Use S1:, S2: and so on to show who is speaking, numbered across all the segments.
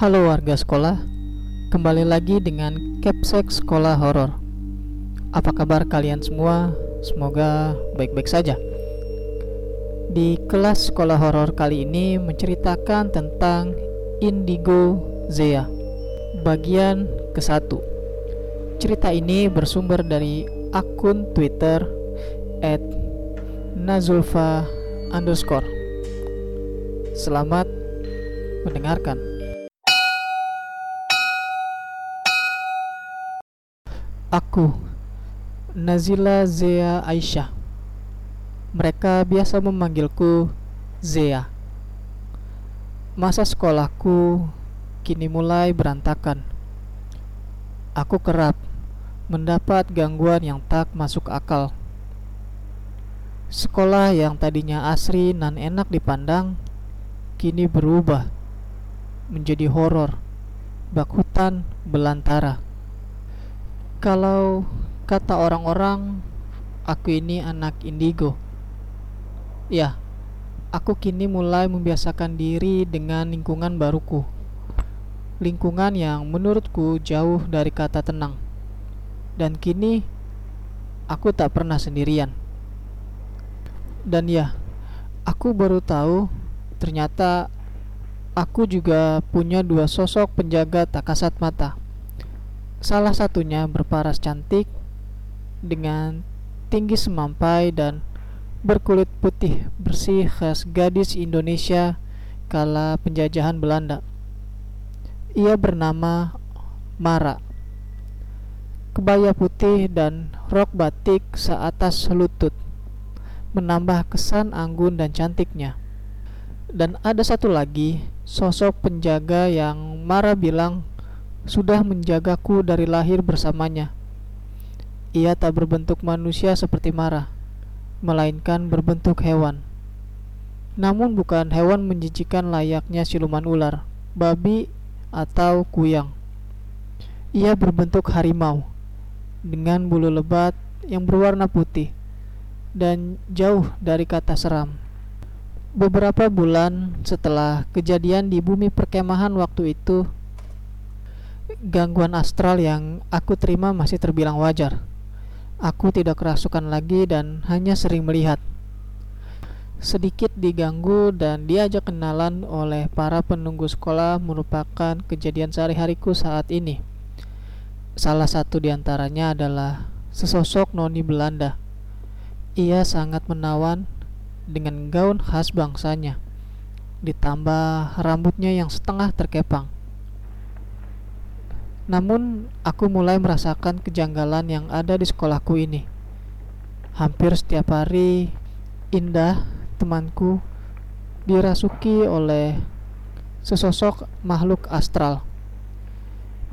S1: Halo warga sekolah, kembali lagi dengan Capsek Sekolah Horor. Apa kabar kalian semua? Semoga baik-baik saja. Di kelas sekolah horor kali ini menceritakan tentang Indigo Zea, bagian ke-1. Cerita ini bersumber dari akun Twitter @nazulfa underscore. Selamat mendengarkan. Aku, Nazila Zea Aisyah. Mereka biasa memanggilku Zea. Masa sekolahku kini mulai berantakan. Aku kerap mendapat gangguan yang tak masuk akal. Sekolah yang tadinya asri dan enak dipandang kini berubah menjadi horor, bak hutan belantara. Kalau kata orang-orang, aku ini anak indigo. Ya, aku kini mulai membiasakan diri dengan lingkungan baruku. Lingkungan yang menurutku jauh dari kata tenang. Dan kini aku tak pernah sendirian. Dan ya, aku baru tahu ternyata aku juga punya dua sosok penjaga tak kasat mata. Salah satunya berparas cantik dengan tinggi semampai dan berkulit putih bersih khas gadis Indonesia kala penjajahan Belanda. Ia bernama Mara. Kebaya putih dan rok batik seatas lutut menambah kesan anggun dan cantiknya. Dan ada satu lagi, sosok penjaga yang Mara bilang sudah menjagaku dari lahir bersamanya. Ia tak berbentuk manusia seperti Mara, melainkan berbentuk hewan. Namun bukan hewan menjijikan layaknya siluman ular, babi, atau kuyang. Ia berbentuk harimau dengan bulu lebat yang berwarna putih dan jauh dari kata seram. Beberapa bulan setelah kejadian di bumi perkemahan waktu itu, gangguan astral yang aku terima masih terbilang wajar. Aku tidak kerasukan lagi dan hanya sering melihat. Sedikit diganggu dan diajak kenalan oleh para penunggu sekolah merupakan kejadian sehari-hariku saat ini. Salah satu di antaranya adalah sesosok noni Belanda. Ia sangat menawan dengan gaun khas bangsanya, ditambah rambutnya yang setengah terkepang namun, aku mulai merasakan kejanggalan yang ada di sekolahku ini. Hampir setiap hari, Indah, temanku, dirasuki oleh sesosok makhluk astral.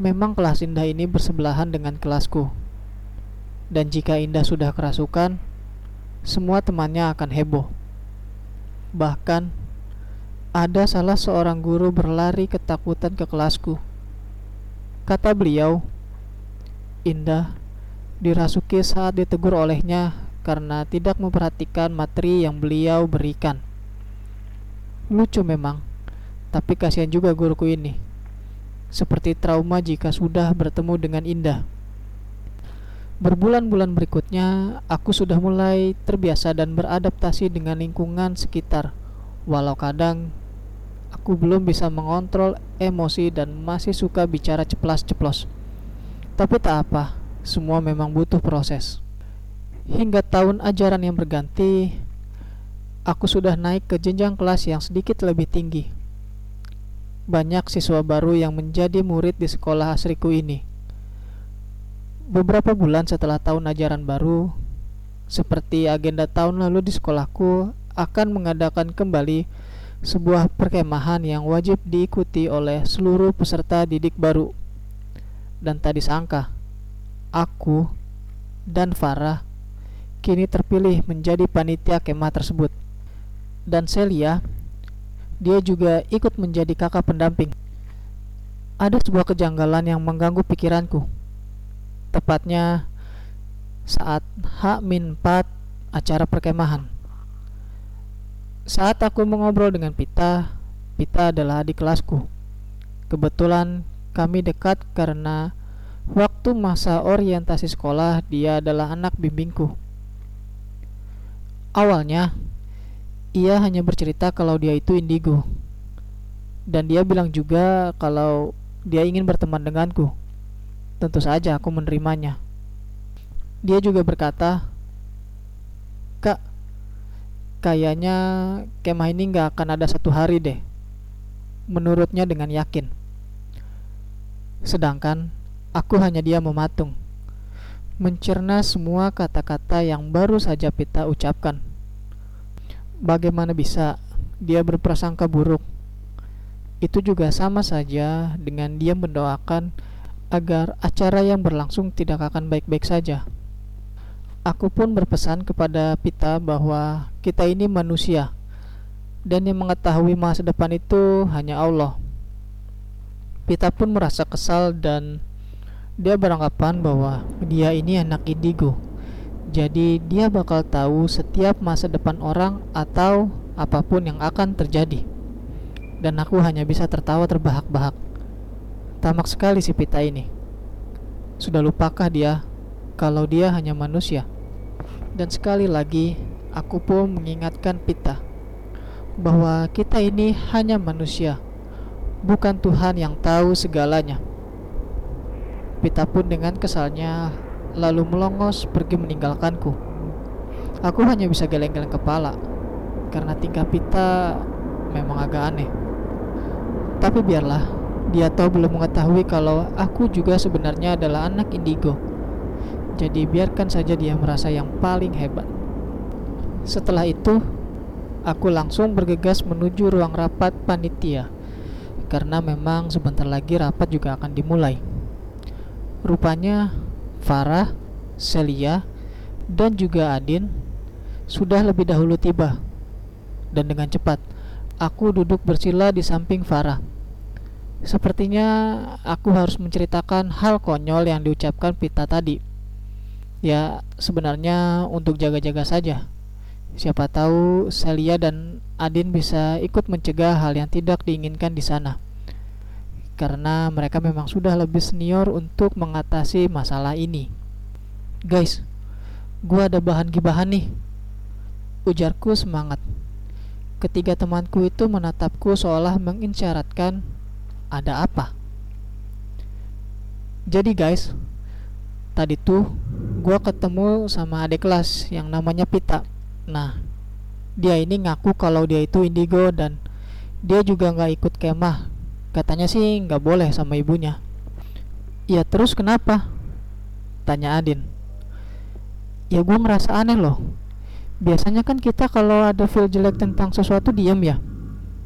S1: Memang kelas Indah ini bersebelahan dengan kelasku. Dan jika Indah sudah kerasukan, semua temannya akan heboh. Bahkan, ada salah seorang guru berlari ketakutan ke kelasku Kata beliau, Indah dirasuki saat ditegur olehnya karena tidak memperhatikan materi yang beliau berikan. Lucu memang, tapi kasihan juga guruku ini. Seperti trauma jika sudah bertemu dengan Indah. Berbulan-bulan berikutnya, aku sudah mulai terbiasa dan beradaptasi dengan lingkungan sekitar, walau kadang aku belum bisa mengontrol emosi dan masih suka bicara ceplas-ceplos. Tapi tak apa, semua memang butuh proses. Hingga tahun ajaran yang berganti, aku sudah naik ke jenjang kelas yang sedikit lebih tinggi. Banyak siswa baru yang menjadi murid di sekolah asriku ini. Beberapa bulan setelah tahun ajaran baru, seperti agenda tahun lalu di sekolahku akan mengadakan kembali sebuah perkemahan yang wajib diikuti oleh seluruh peserta didik baru. Dan tadi sangka, aku dan Farah kini terpilih menjadi panitia kemah tersebut. Dan Celia, dia juga ikut menjadi kakak pendamping. Ada sebuah kejanggalan yang mengganggu pikiranku. Tepatnya saat H-4 acara perkemahan. Saat aku mengobrol dengan Pita, Pita adalah adik kelasku. Kebetulan kami dekat karena waktu masa orientasi sekolah dia adalah anak bimbingku. Awalnya, ia hanya bercerita kalau dia itu indigo. Dan dia bilang juga kalau dia ingin berteman denganku. Tentu saja aku menerimanya. Dia juga berkata, kayaknya kemah ini nggak akan ada satu hari deh. Menurutnya dengan yakin. Sedangkan aku hanya dia mematung, mencerna semua kata-kata yang baru saja Pita ucapkan. Bagaimana bisa dia berprasangka buruk? Itu juga sama saja dengan dia mendoakan agar acara yang berlangsung tidak akan baik-baik saja. Aku pun berpesan kepada Pita bahwa kita ini manusia dan yang mengetahui masa depan itu hanya Allah. Pita pun merasa kesal dan dia beranggapan bahwa dia ini anak indigo. Jadi dia bakal tahu setiap masa depan orang atau apa pun yang akan terjadi. Dan aku hanya bisa tertawa terbahak-bahak. Tamak sekali si Pita ini. Sudah lupakah dia kalau dia hanya manusia? Dan sekali lagi, aku pun mengingatkan Pita bahwa kita ini hanya manusia, bukan Tuhan yang tahu segalanya. Pita pun dengan kesalnya lalu melongos pergi meninggalkanku. Aku hanya bisa geleng-geleng kepala karena tingkah Pita memang agak aneh. Tapi biarlah, dia tahu belum mengetahui kalau aku juga sebenarnya adalah anak indigo jadi biarkan saja dia merasa yang paling hebat. Setelah itu, aku langsung bergegas menuju ruang rapat panitia karena memang sebentar lagi rapat juga akan dimulai. Rupanya Farah, Celia, dan juga Adin sudah lebih dahulu tiba. Dan dengan cepat, aku duduk bersila di samping Farah. Sepertinya aku harus menceritakan hal konyol yang diucapkan Pita tadi ya sebenarnya untuk jaga-jaga saja. Siapa tahu Celia dan Adin bisa ikut mencegah hal yang tidak diinginkan di sana. Karena mereka memang sudah lebih senior untuk mengatasi masalah ini. Guys, gua ada bahan gibahan nih. Ujarku semangat. Ketiga temanku itu menatapku seolah mengisyaratkan ada apa. Jadi guys, tadi tuh gue ketemu sama adik kelas yang namanya Pita nah dia ini ngaku kalau dia itu indigo dan dia juga nggak ikut kemah. Katanya sih nggak boleh sama ibunya. Ya terus kenapa? Tanya Adin. Ya gue ngerasa aneh loh. Biasanya kan kita kalau ada feel jelek tentang sesuatu diam ya.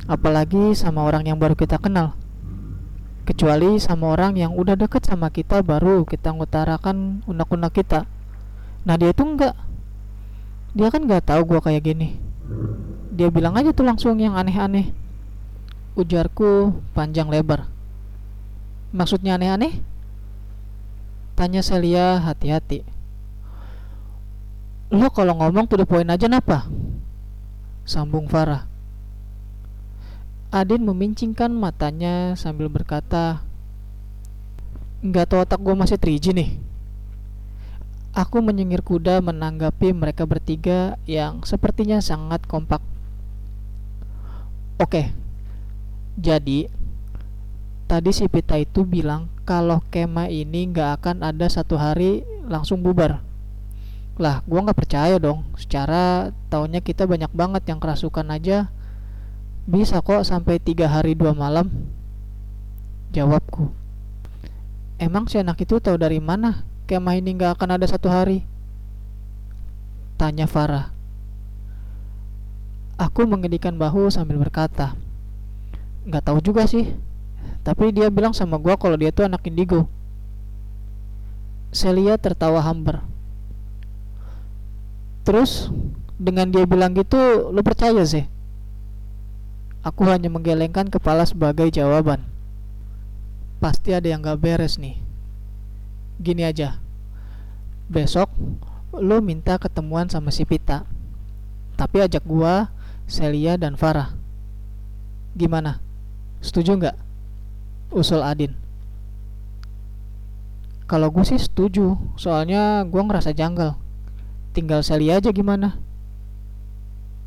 S1: Apalagi sama orang yang baru kita kenal. Kecuali sama orang yang udah deket sama kita baru kita ngutarakan unek-unek kita. Nah dia itu enggak dia kan nggak tahu gua kayak gini. Dia bilang aja tuh langsung yang aneh-aneh. Ujarku panjang lebar. Maksudnya aneh-aneh? Tanya Celia hati-hati. Lo kalau ngomong tuh poin aja napa? Sambung Farah. Adin memincingkan matanya sambil berkata, Nggak tahu otak gue masih 3 nih. Aku menyengir kuda menanggapi mereka bertiga yang sepertinya sangat kompak. Oke, jadi tadi si Pita itu bilang kalau kema ini nggak akan ada satu hari langsung bubar. Lah, gua nggak percaya dong. Secara tahunnya kita banyak banget yang kerasukan aja bisa kok sampai tiga hari dua malam Jawabku Emang si anak itu tahu dari mana Kemah ini gak akan ada satu hari. Tanya Farah. Aku mengedikan bahu sambil berkata Gak tahu juga sih Tapi dia bilang sama gua kalau dia tuh anak indigo. Celia tertawa hambar. Terus dengan dia bilang gitu Lu percaya sih? Aku hanya menggelengkan kepala sebagai jawaban. Pasti ada yang gak beres nih. Gini aja. Besok lo minta ketemuan sama si Pita. Tapi ajak gua, Celia dan Farah. Gimana? Setuju nggak? Usul Adin. Kalau gue sih setuju, soalnya gue ngerasa janggal. Tinggal Celia aja gimana?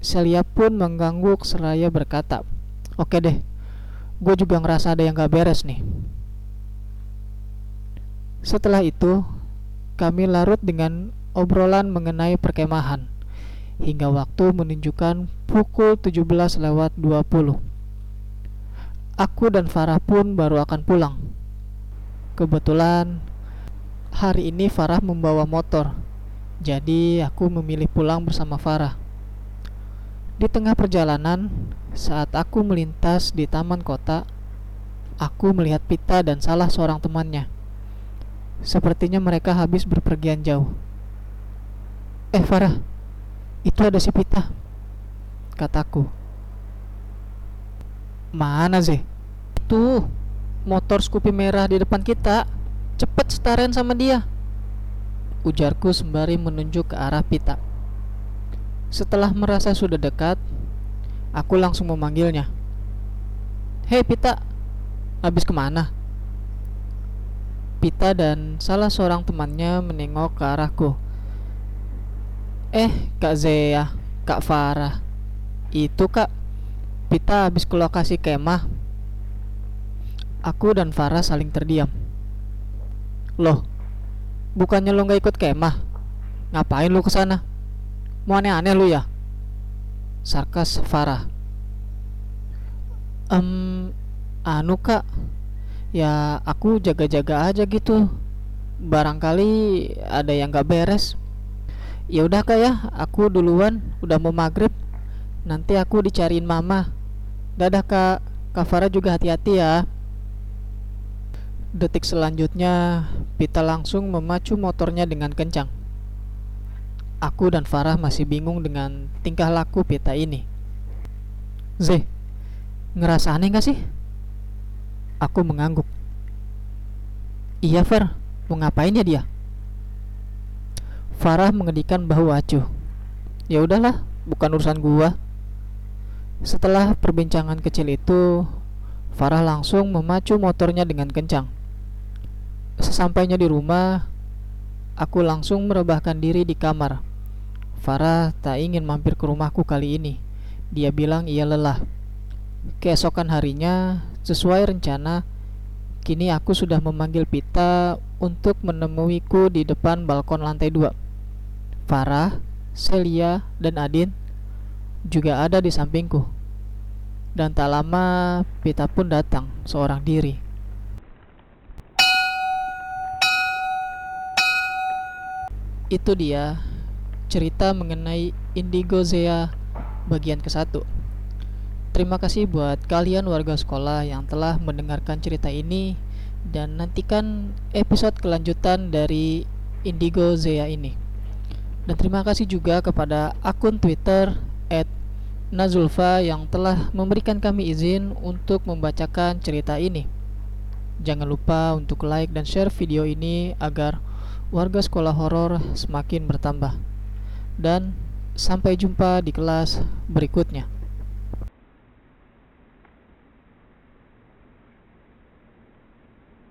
S1: Celia pun mengganggu seraya berkata, Oke deh, gue juga ngerasa ada yang gak beres nih. Setelah itu, kami larut dengan obrolan mengenai perkemahan hingga waktu menunjukkan pukul 17 lewat 20. Aku dan Farah pun baru akan pulang. Kebetulan hari ini Farah membawa motor. Jadi aku memilih pulang bersama Farah. Di tengah perjalanan, saat aku melintas di taman kota, aku melihat Pita dan salah seorang temannya. Sepertinya mereka habis berpergian jauh. Eh Farah, itu ada si Pita. Kataku. Mana sih? Tuh, motor Scoopy merah di depan kita. Cepet setaren sama dia. Ujarku sembari menunjuk ke arah Pita. Setelah merasa sudah dekat, aku langsung memanggilnya. Hei Pita, habis ke mana? Pita dan salah seorang temannya menengok ke arahku. Eh, Kak Zea, Kak Farah. Itu Kak, Pita habis ke lokasi kemah. Aku dan Farah saling terdiam. Loh, bukannya lo gak ikut kemah? Ngapain lo ke sana? Mau aneh-aneh lu ya? Sarkas Farah. Um, anu kak, ya aku jaga-jaga aja gitu. Barangkali ada yang gak beres. Ya udah kak ya. Aku duluan. Udah mau maghrib. Nanti aku dicariin mama. Dadah kak. Kak Farah juga hati-hati ya. Detik selanjutnya Pita langsung memacu motornya dengan kencang. Aku dan Farah masih bingung dengan tingkah laku Pita ini. Z ngerasa aneh gak sih Aku mengangguk. Iya, Far. Mau ngapain ya dia? Farah mengedikan bahu acuh. Ya udahlah, bukan urusan gua. Setelah perbincangan kecil itu, Farah langsung memacu motornya dengan kencang. Sesampainya di rumah, aku langsung merebahkan diri di kamar. Farah tak ingin mampir ke rumahku kali ini. Dia bilang ia lelah. Keesokan harinya, Sesuai rencana, kini aku sudah memanggil Pita untuk menemuiku di depan balkon lantai dua. Farah, Celia, dan Adin juga ada di sampingku. Dan tak lama Pita pun datang seorang diri. Itu dia cerita mengenai Indigo Zea bagian ke-1. Terima kasih buat kalian warga sekolah yang telah mendengarkan cerita ini dan nantikan episode kelanjutan dari Indigo Zea ini. Dan terima kasih juga kepada akun Twitter @nazulfa yang telah memberikan kami izin untuk membacakan cerita ini. Jangan lupa untuk like dan share video ini agar warga sekolah horor semakin bertambah. Dan sampai jumpa di kelas berikutnya.